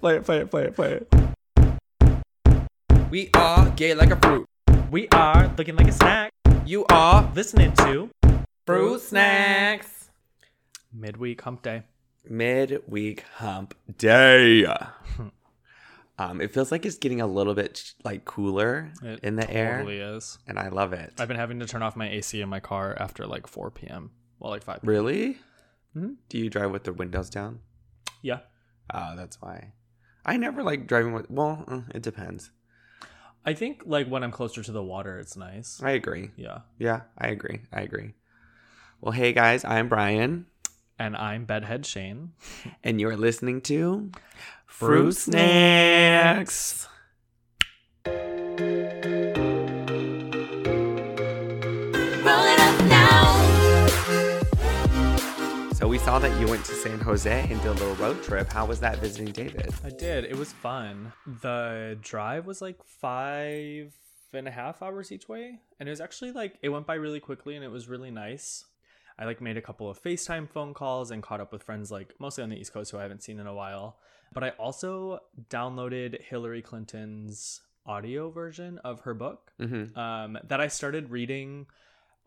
Play it, play it, play it, play it. We are gay like a fruit. We are looking like a snack. You are Listening to fruit snacks. Midweek Hump Day. Midweek hump day. um, it feels like it's getting a little bit like cooler It in the air, It Totally is. and I love it. I've been having to turn off my AC in my car after like 4 p.m. Well, like 5 p.m. Really? Mhm. Do you drive with the windows down? Yeah. Oh, that's why. I never like driving with. Well, uh, it depends. I think like when I'm closer to the water, it's nice. I agree. Yeah. Yeah, I agree. I agree. Well, hey guys, I'm Brian, And I'm Bedhead Shane. and you're listening to Fruit Snacks. Roll we saw that you went to San Jose and did a little road trip. How was that visiting David? I did. It was fun. The drive was like five and a half hours each way. And it was actually like, it went by really quickly and it was really nice. I like made a couple of FaceTime phone calls and caught up with friends like mostly on the East Coast who I haven't seen in a while. But I also downloaded Hillary Clinton's audio version of her book Mm-hmm. um, that I started reading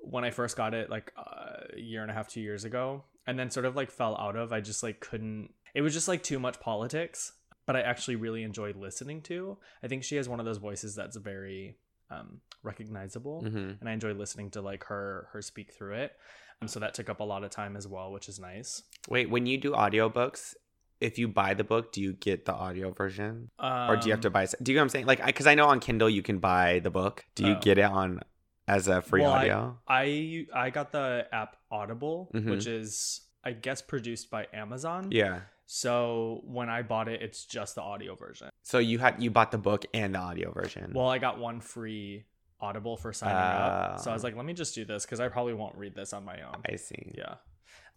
when I first got it, like a year and a half, two years ago, and then sort of like fell out of. I just like couldn't. It was just like too much politics, but I actually really enjoyed listening to. I think she has one of those voices that's very um, recognizable, Mm-hmm. and I enjoy listening to like her her speak through it. Um, so that took up a lot of time as well, which is nice. Wait, when you do audiobooks, if you buy the book, do you get the audio version? or do you have to Um, buy? Do you know what I'm saying? Like, because I know on Kindle you can buy the book. Do you Oh. get it on as a free Well, audio? I I got the app Audible, Mhm. which is I guess produced by Amazon. yeah. So when I bought it, it's just the audio version. So you had you bought the book and the audio version. Well, I got one free Audible for signing up. So I was like, let me just do this because I probably won't read this on my own. I see. Yeah.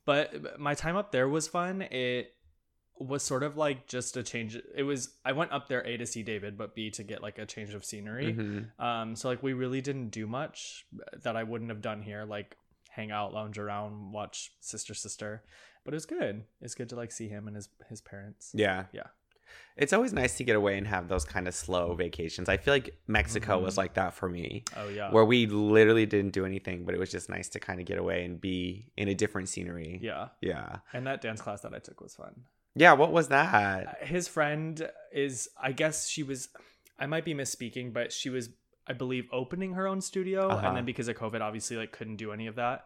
But my time up there was fun. It was sort of like just a change. It was, I went up there A to see David, but B to get like a change of scenery. Mhm. Um, so like we really didn't do much that I wouldn't have done here, like hang out, lounge around, watch Sister Sister. But it was good. It's good to like see him and his his parents. Yeah. Yeah. It's always nice to get away and have those kind of slow vacations. I feel like Mexico Mhm. was like that for me, Oh yeah. where we literally didn't do anything, but it was just nice to kind of get away and be in a different scenery. yeah. Yeah. And that dance class that I took was fun. Yeah. What was that? his friend is i guess she was i might be misspeaking but she was i believe opening her own studio Uh-huh. and then because of covid obviously like couldn't do any of that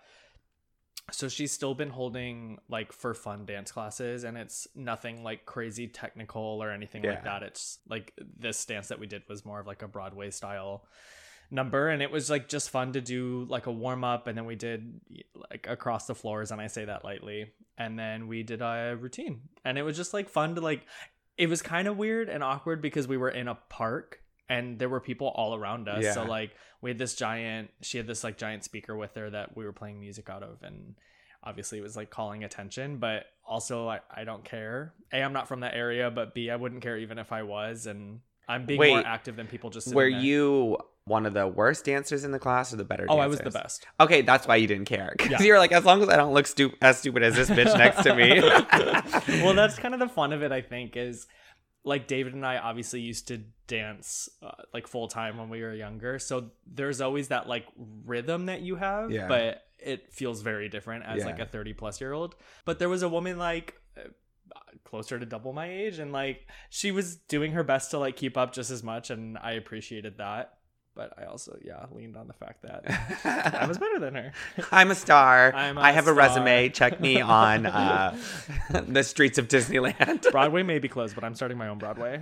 so she's still been holding like for fun dance classes and it's nothing like crazy technical or anything like that it's like this dance that we did was more of like a broadway style number and it was like just fun to do like a warm up and then we did like across the floors and I say that lightly and then we did a routine. And it was just like fun to like it was kind of weird and awkward because we were in a park and there were people all around us. So like we had this giant she had this like giant speaker with her that we were playing music out of and obviously it was like calling attention but also I, I don't care. A i'm not from that area but b i wouldn't care even if i was and i'm being more active than people just Were there. you one of the worst dancers in the class or the better Oh, dancers? I was the best. Okay, that's why you didn't care. Because Yeah. you're like, as long as I don't look stu- as stupid as this bitch next to me. well, that's kind of the fun of it, I think, is like David and I obviously used to dance uh, like full time when we were younger. So there's always that like rhythm that you have, Yeah. but it feels very different as Yeah. like a 30 plus year old. But there was a woman like uh, closer to double my age and like she was doing her best to like keep up just as much and I appreciated that. But I also, yeah, leaned on the fact that I was better than her. I'm a star. I'm a I have a resume. Check me on uh, the streets of Disneyland. Broadway may be closed, but I'm starting my own Broadway.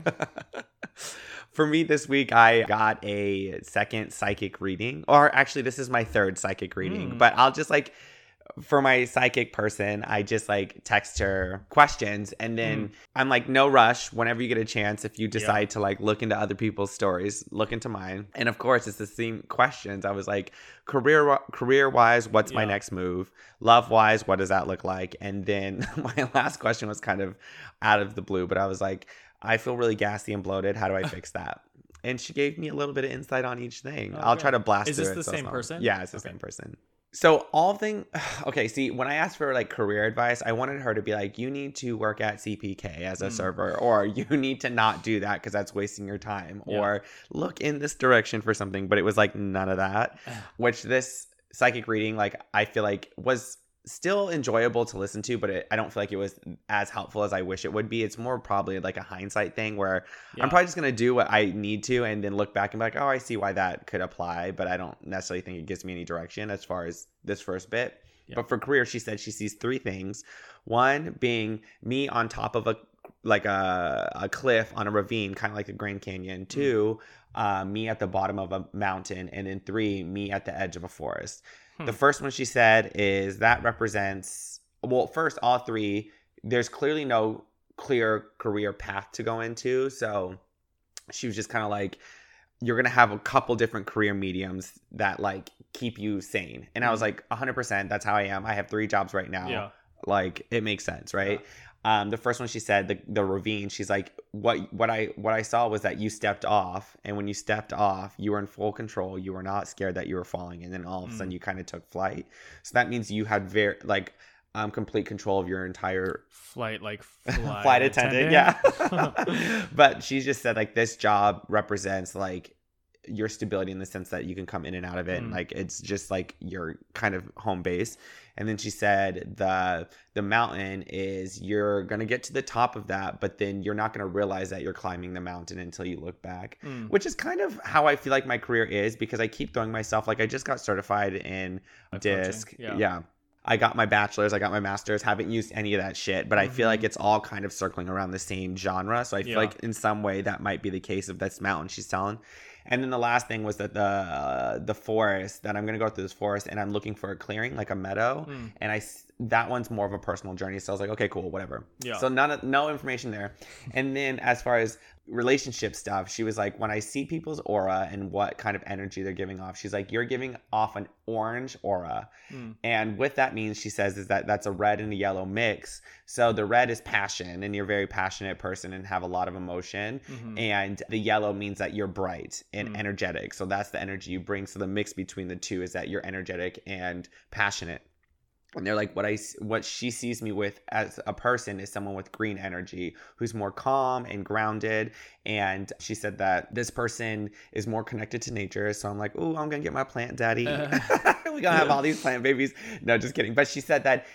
For me this week, I got a second psychic reading. Or actually, this is my third psychic reading. Mm. But I'll just like, for my psychic person, I just like text her questions. And then Mm. I'm like, no rush. Whenever you get a chance, if you decide to like look into other people's stories, look into mine. And of course, it's the same questions. I was like, career career wise, what's my next move? Love wise, what does that look like? And then my last question was kind of out of the blue, but I was like, I feel really gassy and bloated. How do I fix that? And she gave me a little bit of insight on each thing. Oh, I'll try to blast Is this it the so same not- person? Yeah, it's the Okay. same person. So all thing okay, see, when I asked for like career advice, I wanted her to be like, you need to work at CPK as a Mm. server, or you need to not do that because that's wasting your time, Yeah. or look in this direction for something. But it was like none of that. Which this psychic reading, like I feel like was still enjoyable to listen to, but it, I don't feel like it was as helpful as I wish it would be. It's more probably like a hindsight thing where Yeah. I'm probably just gonna do what I need to and then look back and be like, oh, I see why that could apply, but I don't necessarily think it gives me any direction as far as this first bit. Yeah. But for career, she said she sees three things. One being me on top of a like a, a cliff on a ravine, kind of like the Grand Canyon. Two, uh, me at the bottom of a mountain, and then three, me at the edge of a forest. Hmm. The first one she said is that represents well, first all three. There's clearly no clear career path to go into, so she was just kind of like you're gonna have a couple different career mediums that like keep you sane and i was Mhm. like 100% that's how i am i have three jobs right now Yeah. like it makes sense right um the first one she said the, the ravine she's like what what i what i saw was that you stepped off and when you stepped off you were in full control. You were not scared that you were falling and then all of a sudden Mm. you kind of took flight. So that means you had very like um complete control of your entire Flight like flight, flight attendant, yeah. But she just said like this job represents like your stability in the sense that you can come in and out of it and Mm. like it's just like your kind of home base and then she said the the mountain is you're gonna get to the top of that but then you're not gonna realize that you're climbing the mountain until you look back Mm. which is kind of how i feel like my career is because i keep throwing myself like i just got certified in disc yeah. yeah. I got my bachelor's, I got my master's, haven't used any of that shit, but I feel like Mhm. it's all kind of circling around the same genre. So I feel Yeah. like in some way that might be the case of this mountain she's telling. And then the last thing was that the uh, the forest that I'm gonna go through this forest and I'm looking for a clearing like a meadow, Mm. and I that one's more of a personal journey. So I was like, okay, cool, whatever. Yeah. So none no information there. And then as far as relationship stuff, she was like, when I see people's aura and what kind of energy they're giving off, she's like, you're giving off an orange aura. Mm. And what that means, she says, is that that's a red and a yellow mix. So the red is passion, and you're a very passionate person and have a lot of emotion. Mhm. And the yellow means that you're bright and Mm. energetic. So that's the energy you bring. So the mix between the two is that you're energetic and passionate. And they're like, what I what she sees me with as a person is someone with green energy who's more calm and grounded. And she said that this person is more connected to nature. So I'm like, oh, I'm gonna get my plant daddy. Uh-huh. We're gonna have all these plant babies. No, just kidding. But she said that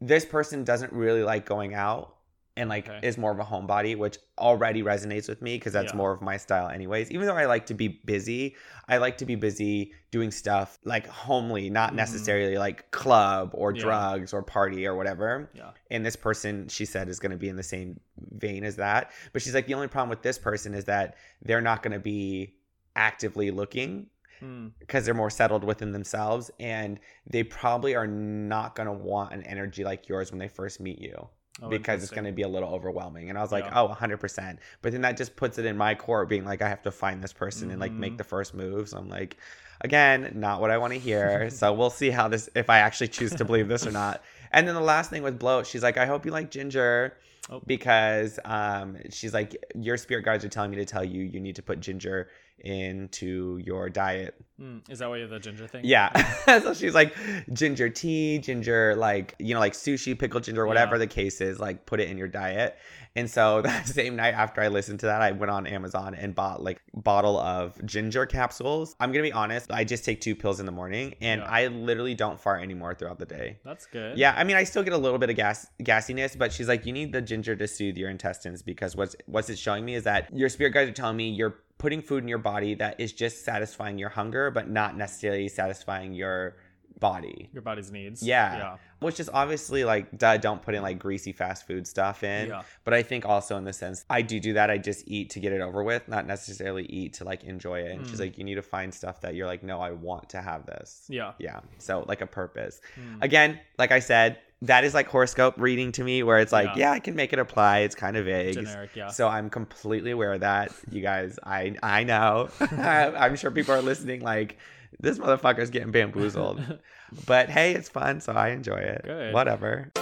this person doesn't really like going out and like Okay. is more of a homebody, which already resonates with me because that's Yeah. more of my style, anyways. Even though I like to be busy, I like to be busy doing stuff like homely, not Mhm. necessarily like club or Yeah. drugs or party or whatever. Yeah. And this person, she said, is going to be in the same vein as that. But she's like, the only problem with this person is that they're not going to be actively looking Mm. because they're more settled within themselves and they probably are not going to want an energy like yours when they first meet you Oh, because it's going to be a little overwhelming and i was like Yeah. oh 100% but then that just puts it in my core being like i have to find this person and like make Mhm. the first move so i'm like again not what i want to hear so we'll see how this if i actually choose to believe this or not and then the last thing with bloat she's like i hope you like ginger Oh. because um she's like your spirit guides are telling me to tell you you need to put ginger into your diet Mm. Is that why you have the ginger thing? yeah. so she's like ginger tea, ginger like you know like sushi, pickled ginger, whatever Yeah. the case is, like put it in your diet. And so that same night after I listened to that, I went on Amazon and bought like bottle of ginger capsules. I'm going to be honest, I just take two pills in the morning and Yeah. I literally don't fart anymore throughout the day. That's good. Yeah, I mean, I still get a little bit of gas gassiness, but she's like, you need the ginger to soothe your intestines because what's what's it showing me is that your spirit guides are telling me you're putting food in your body that is just satisfying your hunger, but not necessarily satisfying your body. Your body's needs. Yeah. Yeah. Which is obviously like, duh, don't put in like greasy fast food stuff in. Yeah. But I think also in the sense, I do do that. I just eat to get it over with, not necessarily eat to like enjoy it. And she's Mm. like, you need to find stuff that you're like, no, I want to have this. Yeah. Yeah. So like a purpose Mm. again, like I said, that is like horoscope reading to me, where it's like, Yeah. yeah, I can make it apply. It's kind of vague. Generic. Yeah. So I'm completely aware of that. You guys, I I know. I'm sure people are listening like this motherfucker's getting bamboozled. but hey, it's fun, so I enjoy it. Good. Whatever.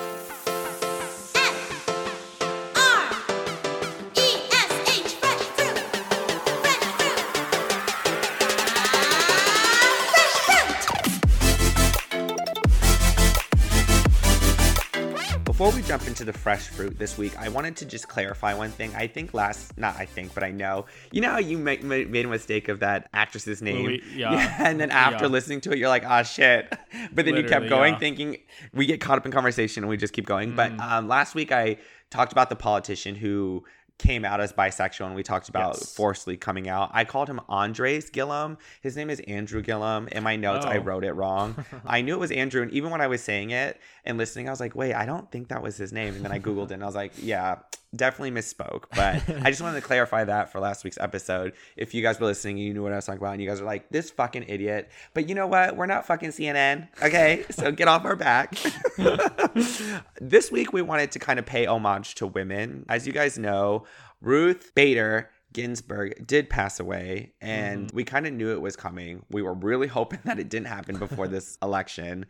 Before we jump into the fresh fruit this week, I wanted to just clarify one thing. I think last, not I think, but I know, you know how you ma- ma- made a mistake of that actress's name? Louis- yeah. And then after Yeah. listening to it, you're like, ah, shit. But then you kept going yeah. thinking, we get caught up in conversation and we just keep going. But Mm. um, last week, I talked about the politician who came out as bisexual and we talked about Yes. forcefully coming out. I called him Andres Gillum. His name is Andrew Gillum. In my notes, I Oh. wrote it wrong. I knew it was Andrew. And even when I was saying it and listening, I was like, wait, I don't think that was his name. And then I Googled it and I was like, yeah, definitely misspoke. But I just wanted to clarify that for last week's episode. If you guys were listening, you knew what I was talking about. And you guys are like, this fucking idiot. But you know what? We're not fucking CNN. Okay. So get off our back. this week, we wanted to kind of pay homage to women. As you guys know, Ruth Bader Ginsburg did pass away, and mm-hmm. we kind of knew it was coming. We were really hoping that it didn't happen before this election,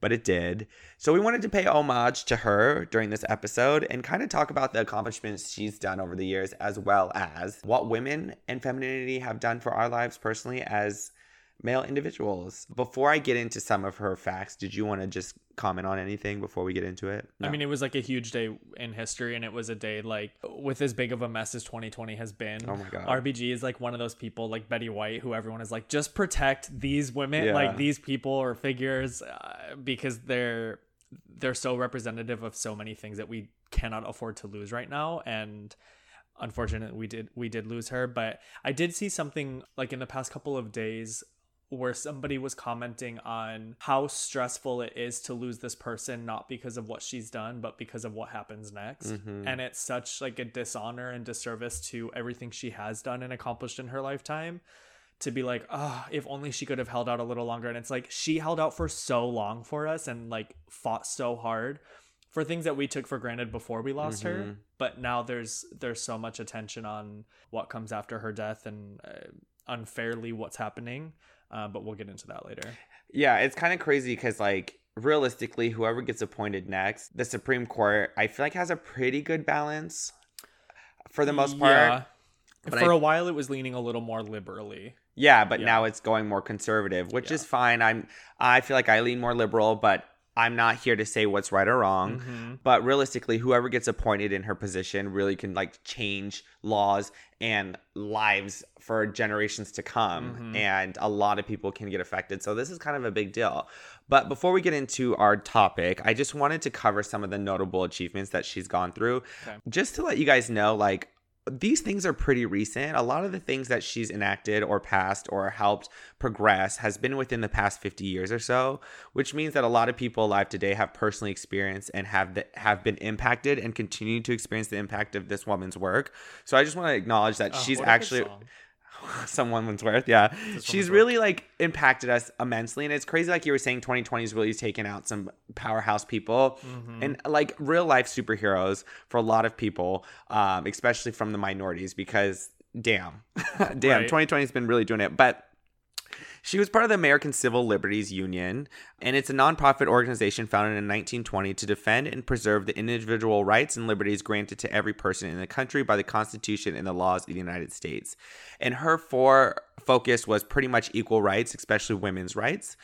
but it did. So we wanted to pay homage to her during this episode and kind of talk about the accomplishments she's done over the years, as well as what women and femininity have done for our lives personally as male individuals. Before I get into some of her facts, did you want to just comment on anything before we get into it? I mean, it was like a huge day in history, and it was a day like with as big of a mess as 2020 has been. Oh my God. RBG is like one of those people, like Betty White, who everyone is like, just protect these women, Yeah. like these people or figures, uh, because they're they're so representative of so many things that we cannot afford to lose right now, and unfortunately we did we did lose her but i did see something like in the past couple of days where somebody was commenting on how stressful it is to lose this person not because of what she's done but because of what happens next Mhm. and it's such like a dishonor and disservice to everything she has done and accomplished in her lifetime to be like ah if only she could have held out a little longer and it's like she held out for so long for us and like fought so hard for things that we took for granted before we lost her Mhm. but now there's there's so much attention on what comes after her death and uh, unfairly what's happening uh, but we'll get into that later Yeah, it's kind of crazy because, like, realistically, whoever gets appointed next, the Supreme Court, I feel like has a pretty good balance for the most part. yeah. But for I- a while it was leaning a little more liberally Yeah, but Yeah. now it's going more conservative, which Yeah. is fine. I'm I feel like I lean more liberal, but I'm not here to say what's right or wrong. Mhm. But realistically, whoever gets appointed in her position really can like change laws and lives for generations to come. Mhm. And a lot of people can get affected. So this is kind of a big deal. But before we get into our topic, I just wanted to cover some of the notable achievements that she's gone through. Okay. Just to let you guys know, like these things are pretty recent. A lot of the things that she's enacted or passed or helped progress has been within the past 50 years or so, which means that a lot of people alive today have personally experienced and have the, have been impacted and continue to experience the impact of this woman's work. So I just want to acknowledge that Oh, she's actually song. some woman's worth yeah she's really like impacted us immensely and it's crazy like you were saying 2020 is really taken out some powerhouse people Mhm. and like real life superheroes for a lot of people um especially from the minorities because damn damn Right. 2020 has been really doing it but she was part of the American Civil Liberties Union, and it's a nonprofit organization founded in 1920 to defend and preserve the individual rights and liberties granted to every person in the country by the Constitution and the laws of the United States. And her four focus was pretty much equal rights, especially women's rights.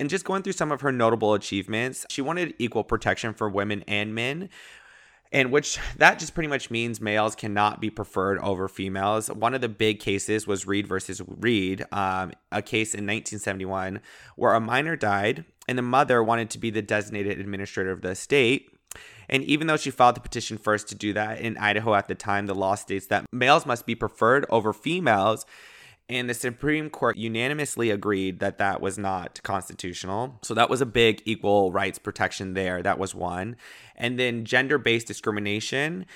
And just going through some of her notable achievements, she wanted equal protection for women and men, and which that just pretty much means males cannot be preferred over females. One of the big cases was Reed versus Reed, um, a case in 1971 where a minor died and the mother wanted to be the designated administrator of the estate. And even though she filed the petition first to do that in Idaho at the time, the law states that males must be preferred over females. And the Supreme Court unanimously agreed that that was not constitutional. So that was a big equal rights protection there. That was one. And then gender based discrimination.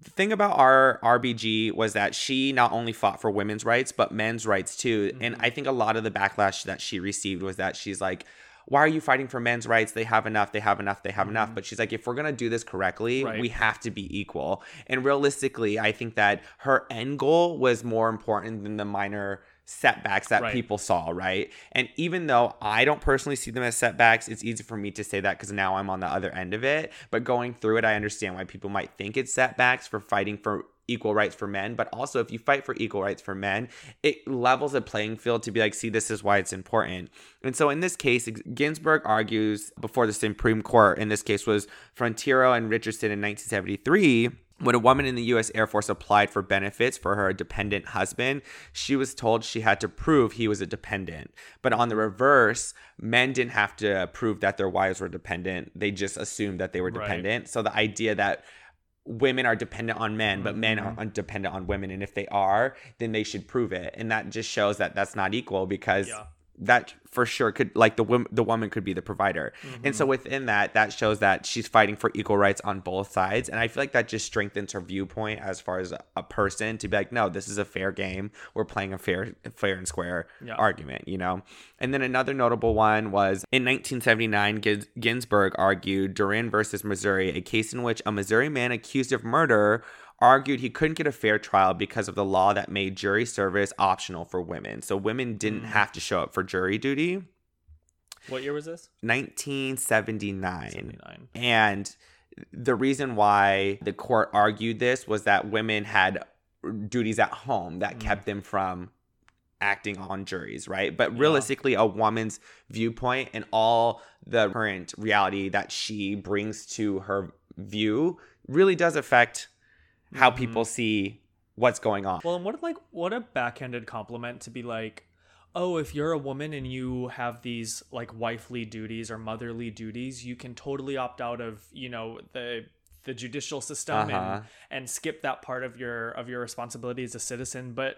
The thing about our RBG was that she not only fought for women's rights, but men's rights too. And mm-hmm. I think a lot of the backlash that she received was that she's like, why are you fighting for men's rights? They have enough, they have enough, they have enough. Mm-hmm. But she's like, if we're gonna do this correctly, Right. we have to be equal. And realistically, I think that her end goal was more important than the minor setbacks that Right. people saw, right? And even though I don't personally see them as setbacks, it's easy for me to say that because now I'm on the other end of it. But going through it, I understand why people might think it's setbacks for fighting for equal rights for men, but also if you fight for equal rights for men, it levels a playing field to be like, see, this is why it's important. And so in this case, Ginsburg argues before the Supreme Court, in this case was Frontiero and Richardson in 1973 when a woman in the US Air Force applied for benefits for her dependent husband, she was told she had to prove he was a dependent. But on the reverse, men didn't have to prove that their wives were dependent. They just assumed that they were Right. dependent. So the idea that women are dependent on men, but men Mhm. are dependent on women. And if they are, then they should prove it. And that just shows that that's not equal because Yeah. That for sure could like the woman the woman could be the provider and Mm-hmm. so within that that shows that she's fighting for equal rights on both sides and i feel like that just strengthens her viewpoint as far as a person to be like no this is a fair game we're playing a fair fair and square Yeah. argument you know and then another notable one was in 1979 Gins- ginsburg argued duren versus missouri a case in which a missouri man accused of murder argued he couldn't get a fair trial because of the law that made jury service optional for women. So women didn't Mm. have to show up for jury duty. What year was this? 1979. 79. And the reason why the court argued this was that women had duties at home that Mm. kept them from acting on juries, right? But Yeah. realistically, a woman's viewpoint and all the current reality that she brings to her view really does affect how Mhm. people see what's going on. Well, and what like what a backhanded compliment to be like, oh, if you're a woman and you have these like wifely duties or motherly duties, you can totally opt out of you know the the judicial system Uh-huh. and and skip that part of your of your responsibility as a citizen, but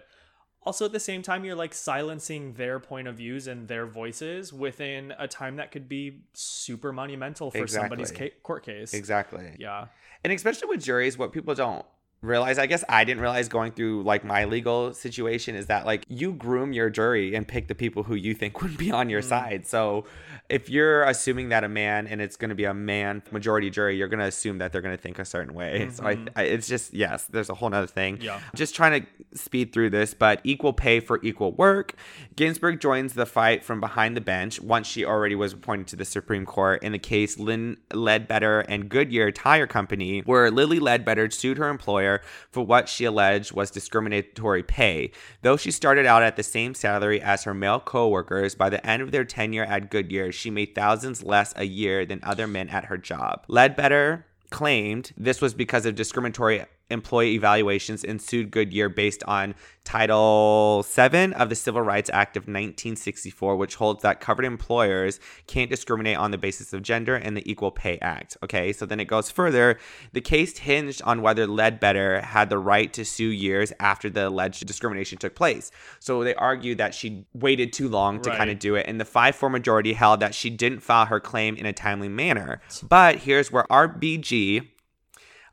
also at the same time you're like silencing their point of views and their voices within a time that could be super monumental for somebody's ca- court case Exactly. yeah And especially with juries, what people don't realize, I guess I didn't realize going through like my legal situation is that like you groom your jury and pick the people who you think would be on your Mm. side. So if you're assuming that a man and it's going to be a man majority jury, you're going to assume that they're going to think a certain way. So I, Mhm. I, it's just, yes, there's a whole nother thing. yeah Just trying to speed through this, but equal pay for equal work. Ginsburg joins the fight from behind the bench once she already was appointed to the Supreme Court in the case Lynn Ledbetter and Goodyear Tire Company, where Lilly Ledbetter sued her employer for what she alleged was discriminatory pay. Though she started out at the same salary as her male co-workers, by the end of their tenure at Goodyear, she made thousands less a year than other men at her job. Ledbetter claimed this was because of discriminatory employee evaluations and sued Goodyear based on Title VII of the Civil Rights Act of 1964, which holds that covered employers can't discriminate on the basis of gender and the Equal Pay Act. Okay, so then it goes further. The case hinged on whether Ledbetter had the right to sue years after the alleged discrimination took place. So they argued that she waited too long to Right. kind of do it, and the 5 4 majority held that she didn't file her claim in a timely manner. But here's where RBG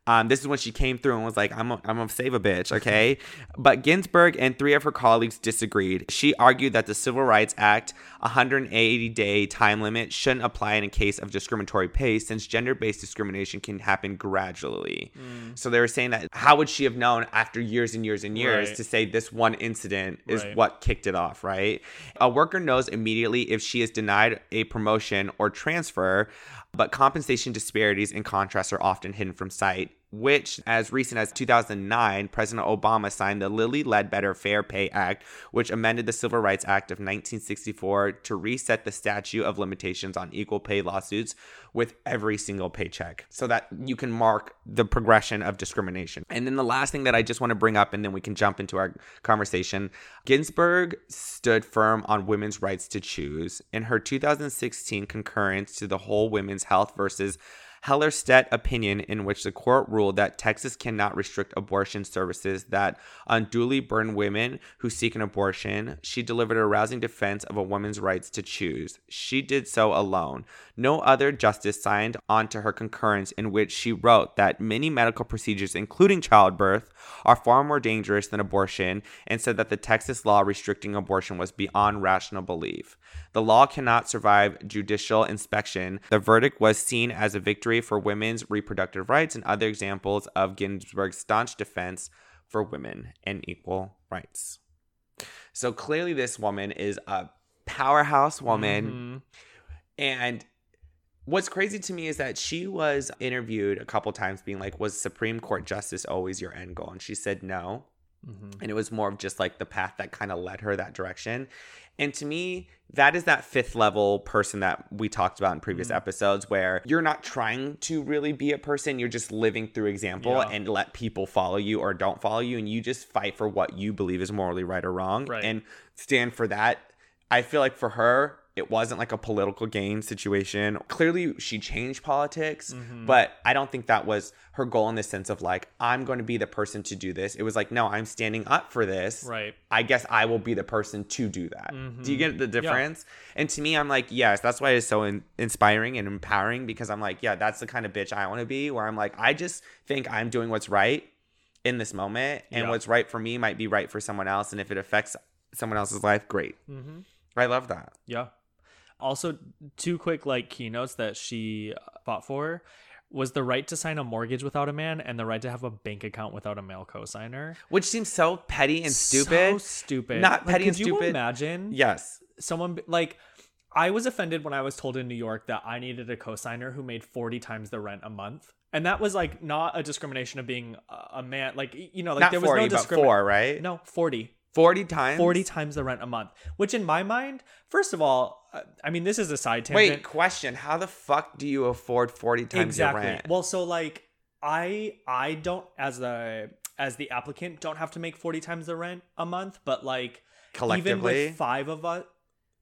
um, this is when she came through and was like, I'm, a, I'm gonna save a bitch, okay? But Ginsburg and three of her colleagues disagreed. She argued that the Civil Rights Act 180 day time limit shouldn't apply in a case of discriminatory pay since gender based discrimination can happen gradually. Mm. So they were saying that how would she have known after years and years and years Right. to say this one incident is Right. what kicked it off, right? A worker knows immediately if she is denied a promotion or transfer, but compensation disparities in contrast are often hidden from sight. Which, as recent as 2009, President Obama signed the Lilly Ledbetter Fair Pay Act, which amended the Civil Rights Act of 1964 to reset the statute of limitations on equal pay lawsuits with every single paycheck so that you can mark the progression of discrimination. And then the last thing that I just want to bring up, and then we can jump into our conversation Ginsburg stood firm on women's rights to choose. In her 2016 concurrence to the Whole Women's Health versus Hellerstedt opinion, in which the court ruled that Texas cannot restrict abortion services that unduly burn women who seek an abortion, she delivered a rousing defense of a woman's rights to choose. She did so alone. No other justice signed on to her concurrence, in which she wrote that many medical procedures, including childbirth, are far more dangerous than abortion, and said that the Texas law restricting abortion was beyond rational belief. The law cannot survive judicial inspection. The verdict was seen as a victory for women's reproductive rights and other examples of Ginsburg's staunch defense for women and equal rights. So clearly, this woman is a powerhouse woman Mhm. and What's crazy to me is that she was interviewed a couple times being like, was Supreme Court justice always your end goal? And she said no. Mhm. And it was more of just like the path that kind of led her that direction. And to me, that is that fifth level person that we talked about in previous Mhm. episodes where you're not trying to really be a person, you're just living through example Yeah. and let people follow you or don't follow you. And you just fight for what you believe is morally right or wrong Right. and stand for that. I feel like for her, it wasn't like a political gain situation. Clearly, she changed politics, Mhm. but I don't think that was her goal in the sense of like, I'm going to be the person to do this. It was like, no, I'm standing up for this. Right. I guess I will be the person to do that. Do you get the difference? And to me, I'm like, yes, that's why it's so in- inspiring and empowering because I'm like, yeah, that's the kind of bitch I want to be. Where I'm like, I just think I'm doing what's right in this moment, and Yeah. what's right for me might be right for someone else. And if it affects someone else's life, great. Mm-hmm. I love that. Yeah. Also, two quick like keynotes that she uh, fought for was the right to sign a mortgage without a man and the right to have a bank account without a male cosigner. Which seems so petty and stupid. So stupid. Not Like, petty and stupid. imagine yes. someone like I was offended when I was told in New York that I needed a cosigner who made 40 times the rent a month. And that was like not a discrimination of being a- a man. Like, you know, like Not there was 40, no discrimination. four, right? No, 40. 40 times? 40 times the rent a month. Which in my mind, first of all, uh, I mean, this is a side tangent. Wait, question. How the fuck do you afford 40 times exactly your rent? well so like i i don't as the as the applicant don't have to make 40 times the rent a month but like even Collectively? with five of us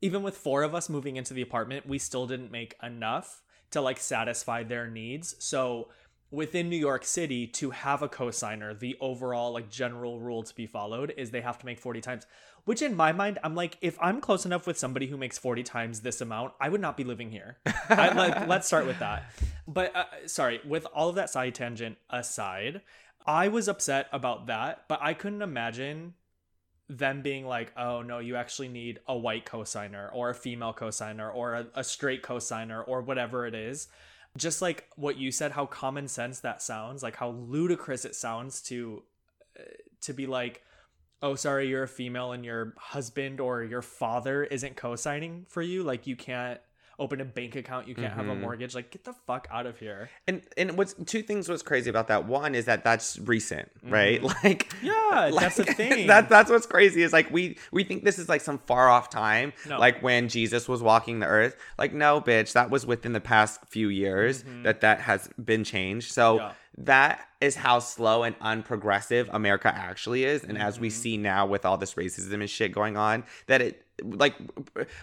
even with four of us moving into the apartment we still didn't make enough to like satisfy their needs so within new york city to have a cosigner the overall like general rule to be followed is they have to make 40 times which in my mind i'm like if i'm close enough with somebody who makes 40 times this amount i would not be living here. I, like, let's start with that. But uh, sorry with all of that side tangent aside i was upset about that but i couldn't imagine them being like oh no you actually need a white cosigner or a female cosigner or a, a straight cosigner or whatever it is just like what you said how common sense that sounds like how ludicrous it sounds to uh, to be like oh sorry you're a female and your husband or your father isn't co-signing for you. Like you can't open a bank account you can't have a Mhm. mortgage like get the fuck out of here And and what's two things what's crazy about that? One is that that's recent, right? Like Mm-hmm. Yeah, that's the thing. That that's what's crazy is like we we think this is like some far off time, No. like when Jesus was walking the earth. Like no, bitch, that was within the past few years Mhm. that that has been changed. So Yeah. that is how slow and unprogressive America actually is. And as we Mhm. see now with all this racism and shit going on, that it like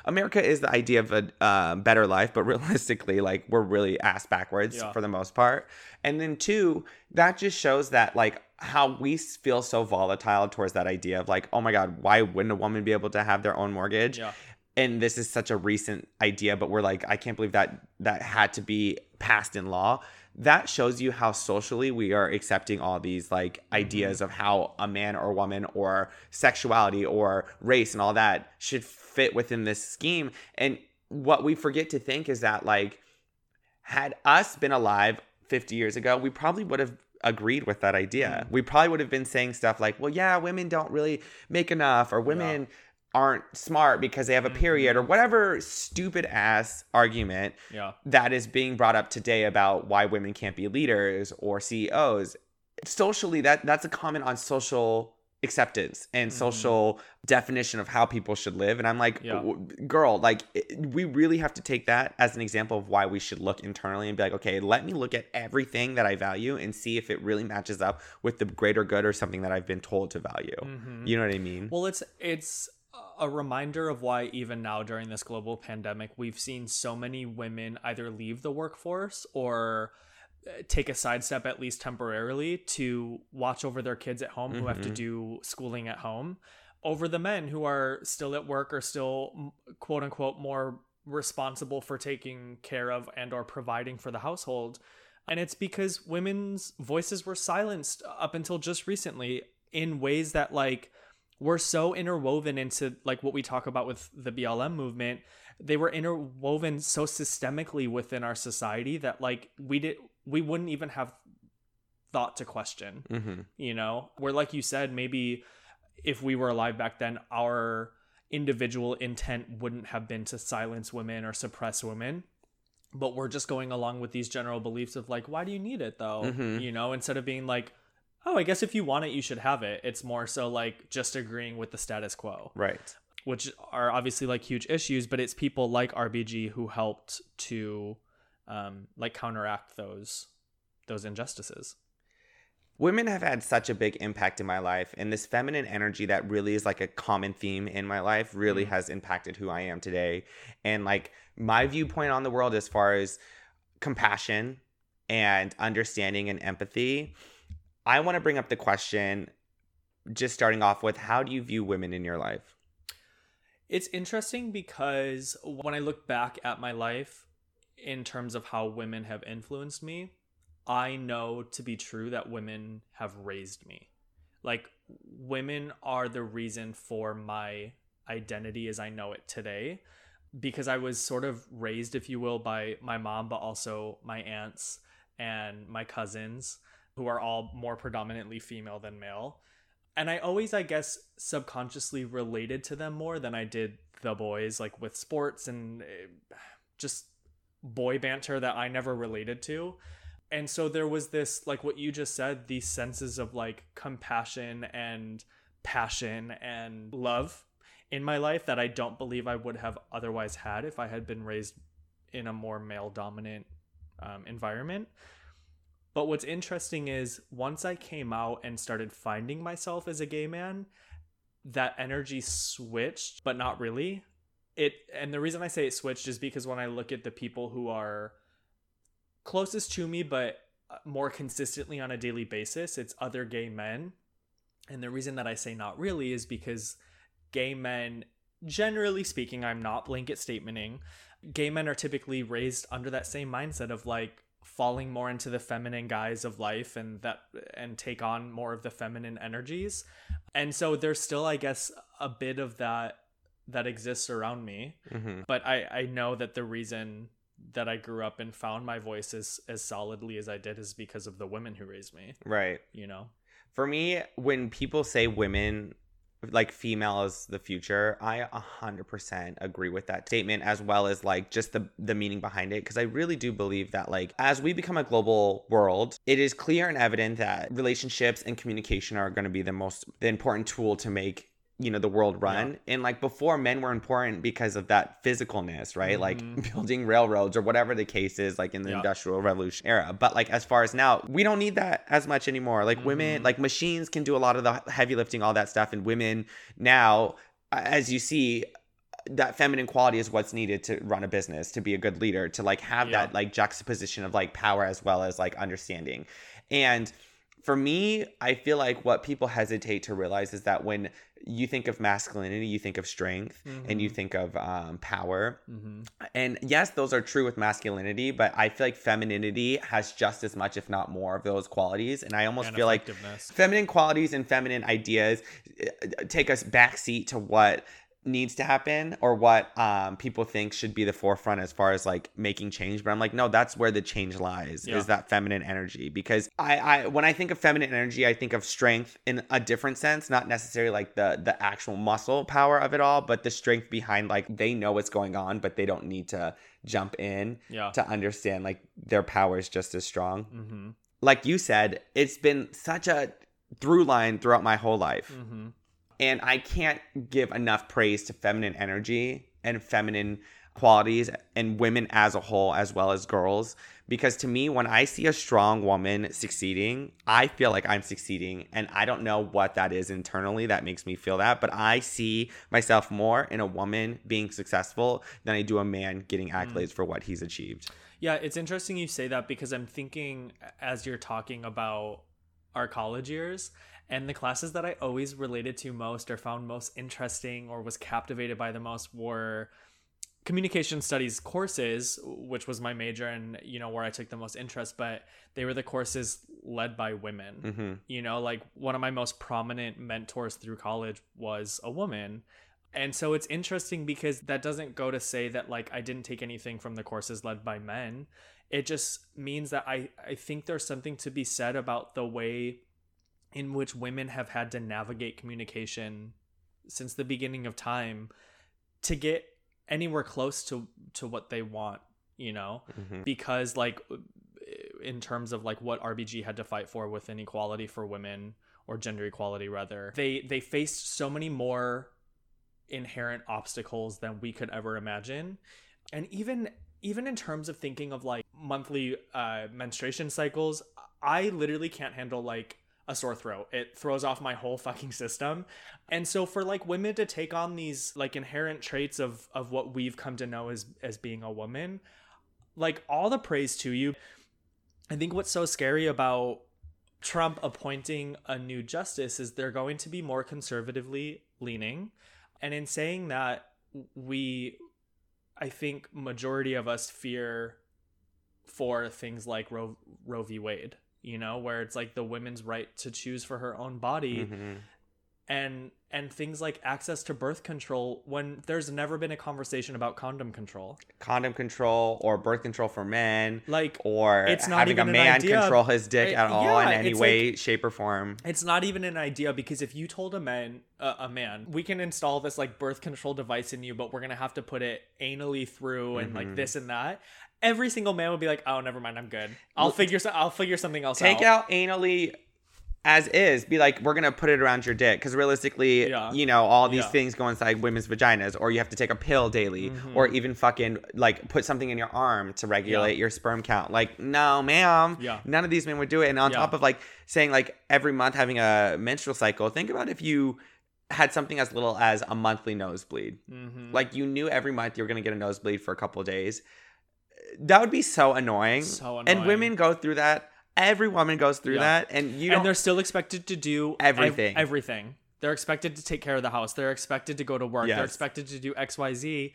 America is the idea of a uh, better life, but realistically, like we're really ass backwards Yeah. for the most part. And then two, that just shows that like how we feel so volatile towards that idea of like, oh my god, why wouldn't a woman be able to have their own mortgage? yeah and this is such a recent idea but we're like i can't believe that that had to be passed in law. That shows you how socially we are accepting all these like ideas of how a man or woman or sexuality or race and all that should fit within this scheme. And what we forget to think is that like had us been alive 50 years ago we probably would have agreed with that idea. Mm. we probably would have been saying stuff like well yeah women don't really make enough or women aren't smart because they have a period Mm-hmm. or whatever stupid ass argument yeah that is being brought up today about why women can't be leaders or CEOs. Socially, that that's a comment on social acceptance and Mhm. social definition of how people should live. And I'm like, Yeah. girl, like it- we really have to take that as an example of why we should look internally and be like, okay, let me look at everything that I value and see if it really matches up with the greater good or something that I've been told to value. Mhm. You know what I mean? Well, it's it's a reminder of why even now during this global pandemic, we've seen so many women either leave the workforce or uh, take a sidestep at least temporarily to watch over their kids at home who have to Mhm. do schooling at home over the men who are still at work or still quote unquote more responsible for taking care of and or providing for the household and it's because women's voices were silenced up until just recently in ways that like were so interwoven into like what we talk about with the BLM movement. They were interwoven so systemically within our society that like we did we wouldn't even have thought to question hmm you know? Where like you said maybe if we were alive back then our individual intent wouldn't have been to silence women or suppress women. But we're just going along with these general beliefs of like why do you need it though? Mhm. you know instead of being like oh i guess if you want it you should have it it's more so like just agreeing with the status quo Right. which are obviously like huge issues but it's people like rbg who helped to um like counteract those those injustices Women have had such a big impact in my life, and this feminine energy that really is like a common theme in my life really Mhm. has impacted who I am today. And like my viewpoint on the world as far as compassion and understanding and empathy, I want to bring up the question just starting off with how do you view women in your life? It's interesting because when I look back at my life in terms of how women have influenced me, I know to be true that women have raised me. Like, women are the reason for my identity as I know it today because I was sort of raised, if you will, by my mom, but also my aunts and my cousins, who are all more predominantly female than male and I always, I guess, subconsciously related to them more than I did the boys, like with sports and eh, just boy banter that I never related to. And so there was this, like what you just said, these senses of like compassion and passion and love in my life that I don't believe I would have otherwise had if I had been raised in a more male dominant um, environment. But what's interesting is once I came out and started finding myself as a gay man, that energy switched, but not really. It and the reason I say it switched is because when I look at the people who are closest to me but uh, more consistently on a daily basis, it's other gay men. And the reason that I say not really is because gay men generally speaking, I'm not blanket statementing, gay men are typically raised under that same mindset of like falling more into the feminine guise of life and that and take on more of the feminine energies. And so there's still I guess a bit of that that exists around me, Mm-hmm. but I I know that the reason that I grew up and found my voice as as solidly as I did is because of the women who raised me, Right. you know. For me, when people say women, like female is the future, I 100% agree with that statement as well as like just the the meaning behind it because I really do believe that like as we become a global world, it is clear and evident that relationships and communication are going to be the most the important tool to make you know the world run and like before men were important because of that physicalness right like Mhm. building railroads or whatever the case is like in the Yeah. industrial revolution era but like as far as now we don't need that as much anymore like women Mhm. like machines can do a lot of the heavy lifting all that stuff and women now as you see that feminine quality is what's needed to run a business to be a good leader to like have Yeah. that like juxtaposition of like power as well as like understanding and for me i feel like what people hesitate to realize is that when you think of masculinity you think of strength and you Mhm. think of um, power Mm-hmm. and yes those are true with masculinity but i feel like femininity has just as much if not more of those qualities and i almost And feel like feminine qualities and feminine ideas uh, take us backseat to what needs to happen or what um, people think should be the forefront as far as like making change but i'm like no that's where the change lies Yeah. is that feminine energy because I, I when i think of feminine energy i think of strength in a different sense not necessarily like the the actual muscle power of it all but the strength behind like they know what's going on but they don't need to jump in Yeah. to understand like their power is just as strong Mm-hmm. like you said, it's been such a through line throughout my whole life. Mm-hmm. And I can't give enough praise to feminine energy and feminine qualities and women as a whole, as well as girls. Because to me, when I see a strong woman succeeding, I feel like I'm succeeding. And I don't know what that is internally that makes me feel that. But I see myself more in a woman being successful than I do a man getting mm. accolades for what he's achieved. Yeah, it's interesting you say that because I'm thinking as you're talking about our college years and the classes that I always related to most or found most interesting or was captivated by the most were communication studies courses which was my major and you know where I took the most interest but they were the courses led by women. Hmm you know like one of my most prominent mentors through college was a woman. And so it's interesting because that doesn't go to say that like i didn't take anything from the courses led by men. It just means that i i think there's something to be said about the way in which women have had to navigate communication since the beginning of time to get anywhere close to to what they want you know, Mhm. because like in terms of like what RBG had to fight for with inequality for women or gender equality rather, they they faced so many more inherent obstacles than we could ever imagine. And even even in terms of thinking of like monthly uh menstruation cycles, I literally can't handle like a sore throat. It throws off my whole fucking system. And so for like women to take on these like inherent traits of of what we've come to know as as being a woman, like all the praise to you. I think what's so scary about Trump appointing a new justice is they're going to be more conservatively leaning. And in saying that, we I think majority of us fear for things like Roe, Roe v. Wade, you know, where it's like the women's right to choose for her own body Mhm. and and things like access to birth control when there's never been a conversation about condom control. condom control or birth control for men Like or It's not having a even an man control his dick It- at all yeah, in any way shape or form it's not even an idea because if you told a man uh, a man we can install this like birth control device in you but we're gonna have to put it anally through and like Mhm. this and that every single man would be like oh never mind i'm good i'll figure so- i'll figure something else take out Take out anally as is be like we're gonna put it around your dick because realistically Yeah. you know all these Yeah. things go inside women's vaginas or you have to take a pill daily Mhm. or even fucking like put something in your arm to regulate your sperm count like no ma'am Yeah. none of these men would do it and on Yeah. top of like saying like every month having a menstrual cycle think about if you had something as little as a monthly nosebleed Mhm. like you knew every month you were going to get a nosebleed for a couple of days that would be so annoying. So annoying. and women go through that every woman goes through Yeah. that and you and they're still expected to do ev- Everything. everything they're expected to take care of the house they're expected to go to work they're expected to do xyz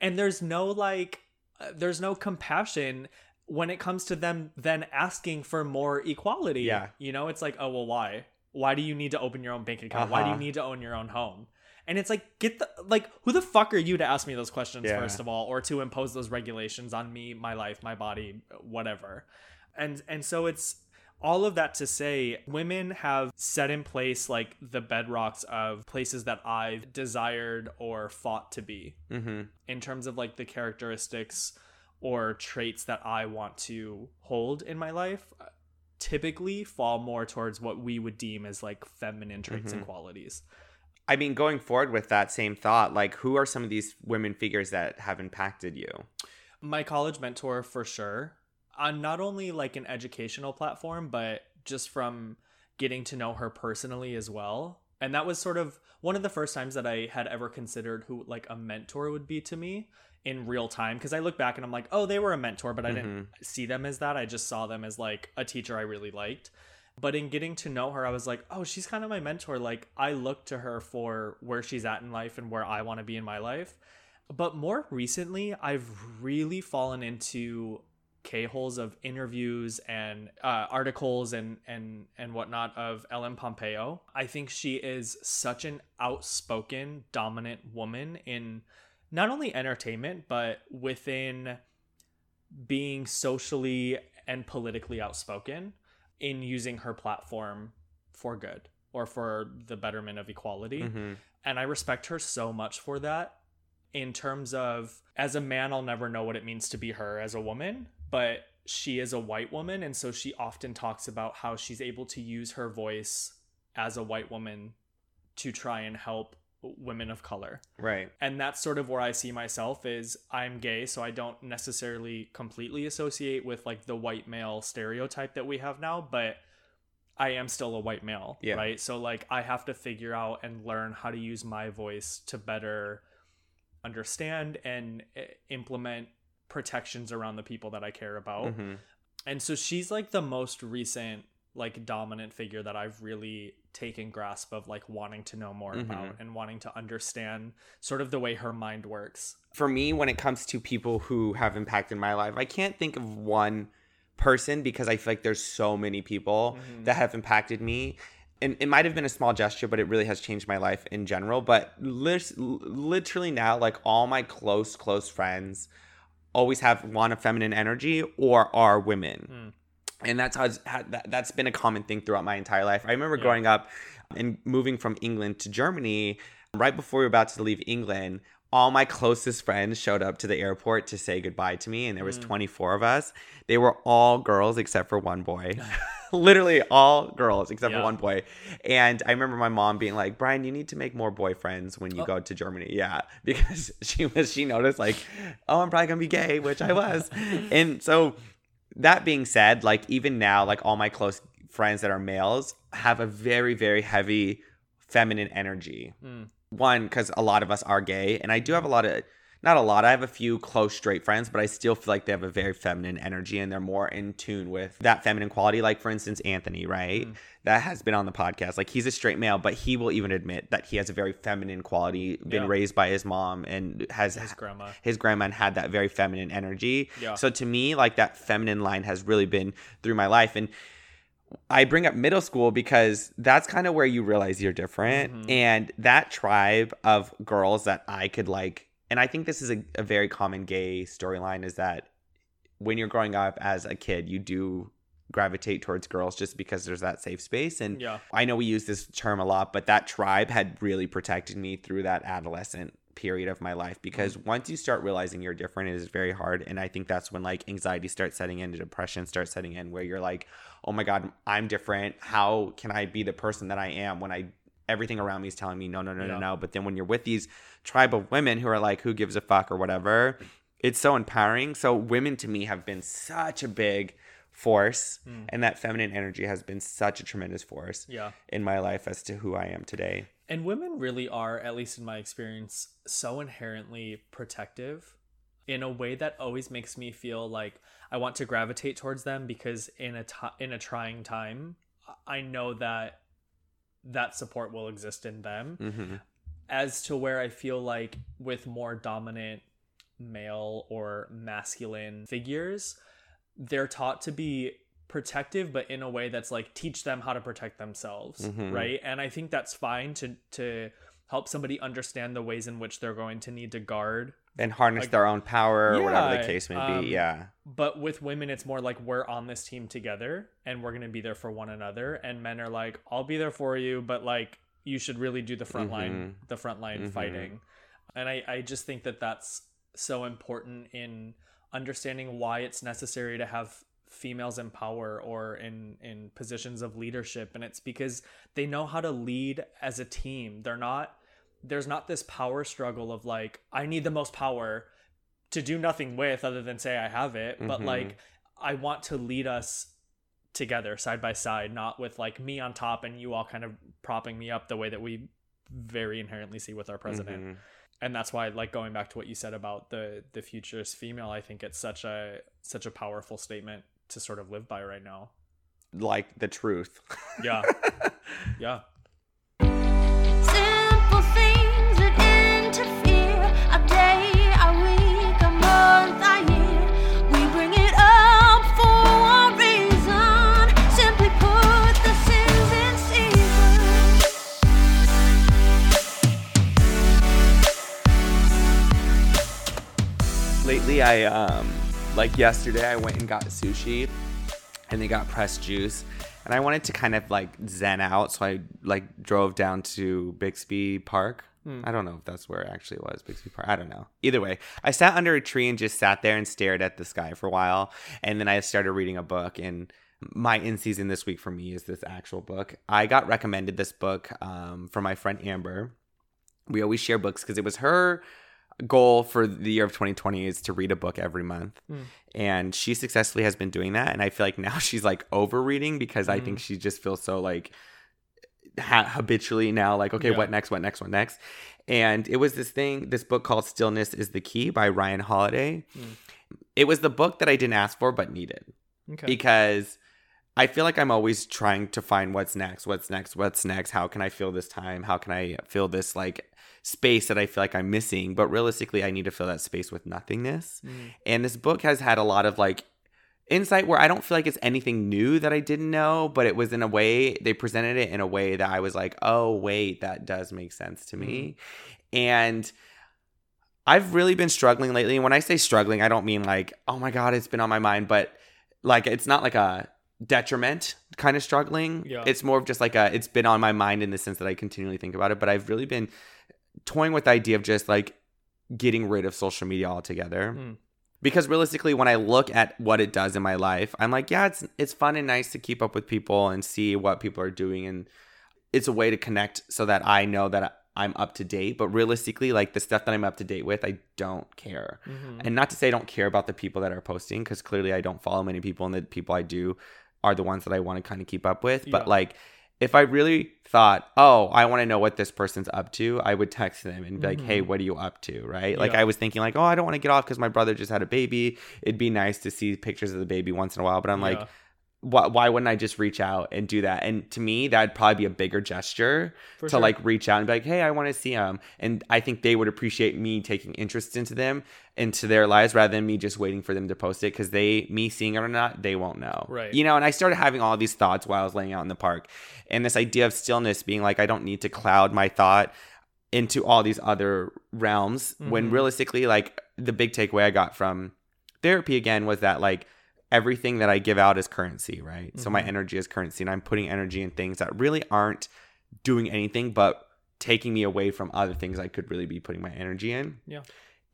and there's no like uh, there's no compassion when it comes to them then asking for more equality Yeah. you know it's like oh well why why do you need to open your own bank account why do you Uh-huh. need to own your own home and it's like get the like who the fuck are you to ask me those questions Yeah. first of all or to impose those regulations on me my life my body whatever and and so it's all of that to say women have set in place like the bedrocks of places that i've desired or fought to be hmm in terms of like the characteristics or traits that i want to hold in my life uh, typically fall more towards what we would deem as like feminine traits and Mhm. qualities I mean, going forward with that same thought, like who are some of these women figures that have impacted you? my college mentor for sure. On not only like an educational platform but just from getting to know her personally as well. And that was sort of one of the first times that i had ever considered who like a mentor would be to me in real time. Because i look back and i'm like oh they were a mentor but i didn't mm-hmm. see them as that. I just saw them as like a teacher i really liked but in getting to know her i was like oh she's kind of my mentor. Like i look to her for where she's at in life and where i want to be in my life. But more recently i've really fallen into k-holes of interviews and uh, articles and and and whatnot of ellen pompeo. I think she is such an outspoken dominant woman in not only entertainment but within being socially and politically outspoken in using her platform for good or for the betterment of equality Mhm. and I respect her so much for that. In terms of, as a man, I'll never know what it means to be her as a woman, but she is a white woman. And so she often talks about how she's able to use her voice as a white woman to try and help women of color. Right. And that's sort of where I see myself is I'm gay, so I don't necessarily completely associate with like the white male stereotype that we have now, but I am still a white male, Yeah. right? So like I have to figure out and learn how to use my voice to better understand and eh, implement protections around the people that I care about. Mhm. And so she's like the most recent like dominant figure that I've really taken grasp of like wanting to know more Mhm. about and wanting to understand sort of the way her mind works. For me, when it comes to people who have impacted my life, I can't think of one person because I feel like there's so many people Mhm. that have impacted me. And it might have been a small gesture, but it really has changed my life in general. But lit- literally now, like all my close, close friends always have one of feminine energy or are women. Mm. And that's how, how that, that's been a common thing throughout my entire life. I remember Yeah. growing up, And moving from England to Germany, right before we were about to leave England, all my closest friends showed up to the airport to say goodbye to me, and there was mm. 24 of us. They were all girls except for one boy. Literally all girls except Yeah. for one boy. And I remember my mom being like, "Brian, you need to make more boyfriends when you Oh. go to Germany." Yeah, because she was she noticed like, "Oh, I'm probably going to be gay," which I was. and so that being said, like even now, like all my close friends that are males have a very, very heavy feminine energy. Mm. One, because a lot of us are gay, and I do have a lot of not a lot. I have a few close straight friends, but I still feel like they have a very feminine energy and they're more in tune with that feminine quality. Like for instance, Anthony, right? Mm. That has been on the podcast. Like he's a straight male, but he will even admit that he has a very feminine quality, been Yeah. raised by his mom and has His grandma. his grandma and had that very feminine energy. Yeah. So to me, like that feminine line has really been through my life. And I bring up middle school because that's kind of where you realize you're different. Mhm. And that tribe of girls that I could like, and I think this is a, a very common gay storyline is that when you're growing up as a kid, you do gravitate towards girls just because there's that safe space. And Yeah. I know we use this term a lot, but that tribe had really protected me through that adolescent period of my life because mm-hmm. once you start realizing you're different, it is very hard. And I think that's when like anxiety starts setting in, depression starts setting in, where you're like, oh my God, I'm different. How can I be the person that I am when I everything around me is telling me no, no, no, Yeah. no, no. But then when you're with these tribe of women who are like, who gives a fuck or whatever, it's so empowering. So women to me have been such a big force Mm. and that feminine energy has been such a tremendous force Yeah. in my life as to who I am today. And women really are, at least in my experience, so inherently protective in a way that always makes me feel like I want to gravitate towards them because in a in a trying time, I know that that support will exist in them. hmm As to where I feel like with more dominant male or masculine figures, they're taught to be protective but in a way that's like teach them how to protect themselves Mhm. right and i think that's fine to to help somebody understand the ways in which they're going to need to guard And harness Like- their own power or whatever the case may um, be. Yeah. but with women it's more like we're on this team together and we're going to be there for one another and men are like i'll be there for you but like you should really do the front line Mhm. the front line Mhm. fighting and i i just think that that's so important in understanding why it's necessary to have females in power or in in positions of leadership and it's because they know how to lead as a team they're not there's not this power struggle of like i need the most power to do nothing with other than say i have it but Mhm. like i want to lead us together side by side not with like me on top and you all kind of propping me up the way that we very inherently see with our president Mhm. and that's why like going back to what you said about the the futurist female i think it's such a such a powerful statement to sort of live by right now Like the truth. yeah yeah Lately, I um like yesterday, I went and got sushi, and they got pressed juice, and I wanted to kind of like zen out, so I like drove down to Bixby Park. I don't know if that's where it actually was, Bixby Park. I don't know. Either way, I sat under a tree and just sat there and stared at the sky for a while, and then I started reading a book and. My in season this week for me is this actual book. I got recommended this book um, from my friend Amber. We always share books because it was her goal for the year of 2020 is to read a book every month Mm. and she successfully has been doing that and i feel like now she's like over reading because i think she just feels so like ha- habitually now like okay Yeah. what next what next what next and it was this thing this book called stillness is the key by ryan holiday Mm. it was the book that i didn't ask for but needed okay because I feel like I'm always trying to find what's next, what's next, what's next. How can I fill this time? How can I fill this like space that I feel like I'm missing? But realistically, I need to fill that space with nothingness. Mm. And this book has had a lot of like insight where I don't feel like it's anything new that I didn't know, but it was in a way they presented it in a way that I was like, oh, wait, that does make sense to me. And I've really been struggling lately. And when I say struggling, I don't mean like, oh my God, it's been on my mind, but like it's not like a detriment kind of struggling. Yeah. It's more of just like a it's been on my mind in the sense that I continually think about it, but I've really been toying with the idea of just like getting rid of social media altogether. Mm. Because realistically when I look at what it does in my life, I'm like, yeah, it's it's fun and nice to keep up with people and see what people are doing and it's a way to connect so that I know that I'm up to date, but realistically like the stuff that I'm up to date with, I don't care. Mhm. And not to say I don't care about the people that are posting, because clearly I don't follow many people, and the people I do are the ones that I want to kind of keep up with. But like, if I really thought, oh, I want to know what this person's up to, I would text them and be like, hey, Mhm. what are you up to? Right? Like, I was thinking, like, oh, I don't want to get off because my brother just had a baby. It'd be nice to see pictures of the baby once in a while. But I'm like, Yeah. Why, why wouldn't I just reach out and do that? And to me, that'd probably be a bigger gesture For to sure. like reach out and be like, hey, I want to see them. And I think they would appreciate me taking interest into them, into their lives, rather than me just waiting for them to post it because they, me seeing it or not, they won't know. Right. You know, and I started having all these thoughts while I was laying out in the park. And this idea of stillness being like, I don't need to cloud my thought into all these other realms when Mhm. realistically, like, the big takeaway I got from therapy again was that, like, everything that I give out is currency, right? So my Mhm. energy is currency, and I'm putting energy in things that really aren't doing anything but taking me away from other things I could really be putting my energy in. Yeah.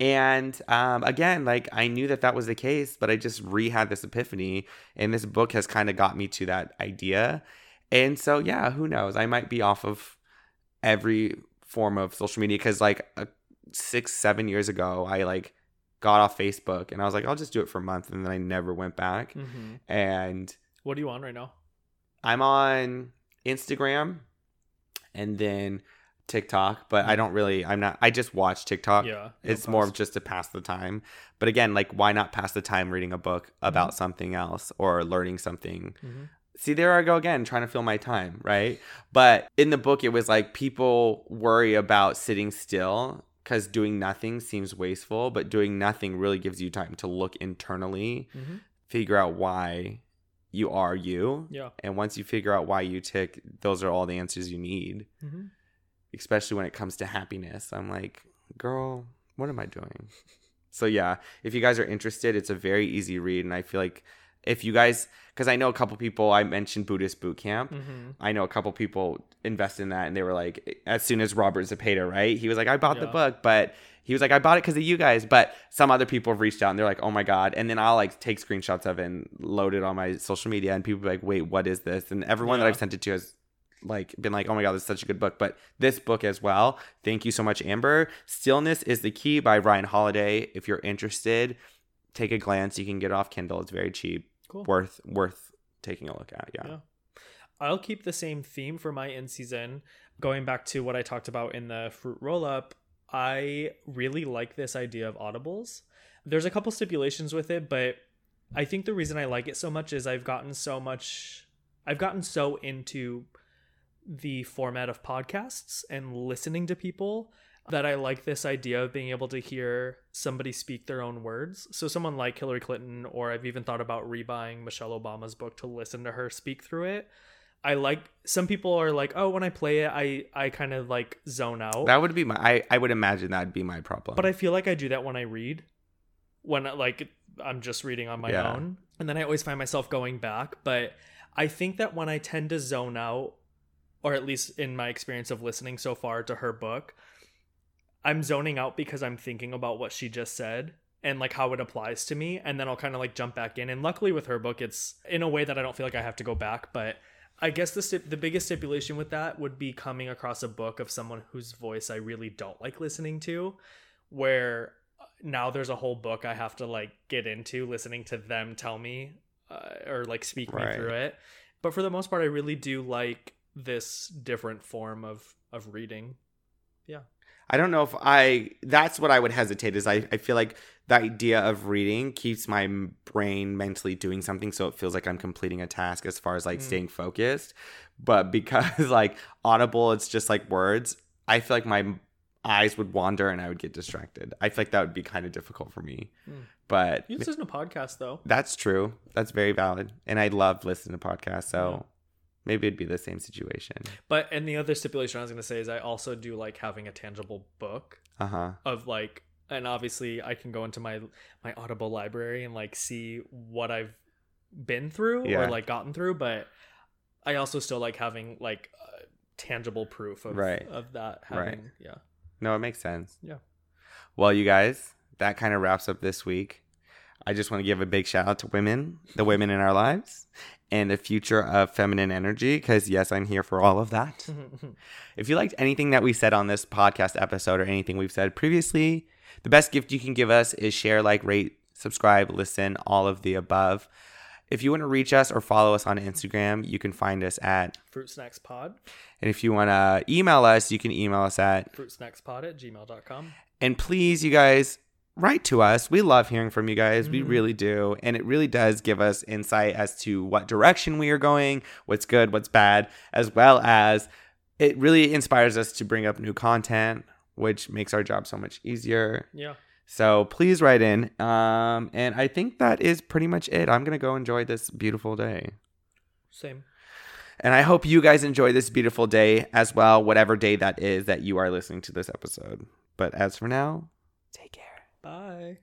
And um, again, like I knew that that was the case, but I just re had this epiphany, and this book has kind of got me to that idea. And so, yeah, who knows? I might be off of every form of social media because, like, uh, six, seven years ago, I like got off Facebook and I was like, I'll just do it for a month, and then I never went back. Mhm. And What are you on right now? I'm on Instagram and then TikTok, but I don't really, I'm not, I just watch TikTok. Yeah. It's more of just to pass the time. But again, like, why not pass the time reading a book about Mm-hmm. something else or learning something? Mhm. See, there I go again, trying to fill my time, right? But in the book, it was like people worry about sitting still because doing nothing seems wasteful, but doing nothing really gives you time to look internally, Mhm. figure out why you are you. Yeah. And once you figure out why you tick, those are all the answers you need, Mhm. especially when it comes to happiness. I'm like, girl, what am I doing? So, yeah, if you guys are interested, it's a very easy read. And I feel like if you guys, because I know a couple people, I mentioned Buddhist Boot Camp. Mhm. I know a couple people invest in that and they were like, as soon as Robert Zapata, right? He was like, I bought the book, but he was like, I bought it because of you guys. But some other people have reached out and they're like, oh my God. And then I'll like take screenshots of it and load it on my social media. And people be like, wait, what is this? And everyone that I've sent it to has like been like, oh my God, this is such a good book. But this book as well. Thank you so much, Amber. Stillness is the Key by Ryan Holiday. If you're interested, take a glance. You can get it off Kindle. It's very cheap. Cool. Worth, worth taking a look at. Yeah. Yeah. I'll keep the same theme for my in season. Going back to what I talked about in the fruit roll up, I really like this idea of audibles. There's a couple stipulations with it, but I think the reason I like it so much is I've gotten so much I've gotten so into the format of podcasts and listening to people that I like this idea of being able to hear somebody speak their own words. So someone like Hillary Clinton, or I've even thought about rebuying Michelle Obama's book to listen to her speak through it. I like some people are like, oh, when I play it, I I kind of like zone out. That would be my. I, I would imagine that'd be my problem. But I feel like I do that when I read, when like I'm just reading on my Yeah. own, and then I always find myself going back. But I think that when I tend to zone out, or at least in my experience of listening so far to her book, I'm zoning out because I'm thinking about what she just said and like how it applies to me, and then I'll kind of like jump back in. And luckily with her book, it's in a way that I don't feel like I have to go back, but. I guess the stip- the biggest stipulation with that would be coming across a book of someone whose voice I really don't like listening to, where uh, now there's a whole book I have to like get into listening to them tell me uh, or like speak me through it. But for the most part, I really do like this different form of of reading. I don't know if I. That's what I would hesitate. Is I. I feel like the idea of reading keeps my brain mentally doing something, so it feels like I'm completing a task as far as like Mm. staying focused. But because like Audible, it's just like words. I feel like my eyes would wander and I would get distracted. I feel like that would be kind of difficult for me. Mm. But You listen to podcasts though. That's true. That's very valid. And I love listening to podcasts, so maybe it'd be the same situation. But and the other stipulation I was to say is I also do like having a tangible book Uh huh. of like and obviously I can go into my my Audible library and like see what I've been through Yeah. or like gotten through, but I also still like having like uh, tangible proof of Right. of that Right. yeah. No, it makes sense. Yeah. Well, you guys, that kind of wraps up this week. I just want to give a big shout out to women, the women in our lives, and the future of feminine energy, because yes, I'm here for all of that. If you liked anything that we said on this podcast episode or anything we've said previously, the best gift you can give us is share, like, rate, subscribe, listen, all of the above. If you want to reach us or follow us on Instagram, you can find us at, Fruit Snacks Pod, and if you want to email us, you can email us at fruit snacks pod at gmail.com. And please, you guys, write to us. We love hearing from you guys. We Mhm. really do. And it really does give us insight as to what direction we are going, what's good, what's bad, as well as it really inspires us to bring up new content, which makes our job so much easier. Yeah. So please write in. Um, and I think that is pretty much it. I'm going to go enjoy this beautiful day. Same. And I hope you guys enjoy this beautiful day as well, whatever day that is that you are listening to this episode. But as for now, take care. Bye.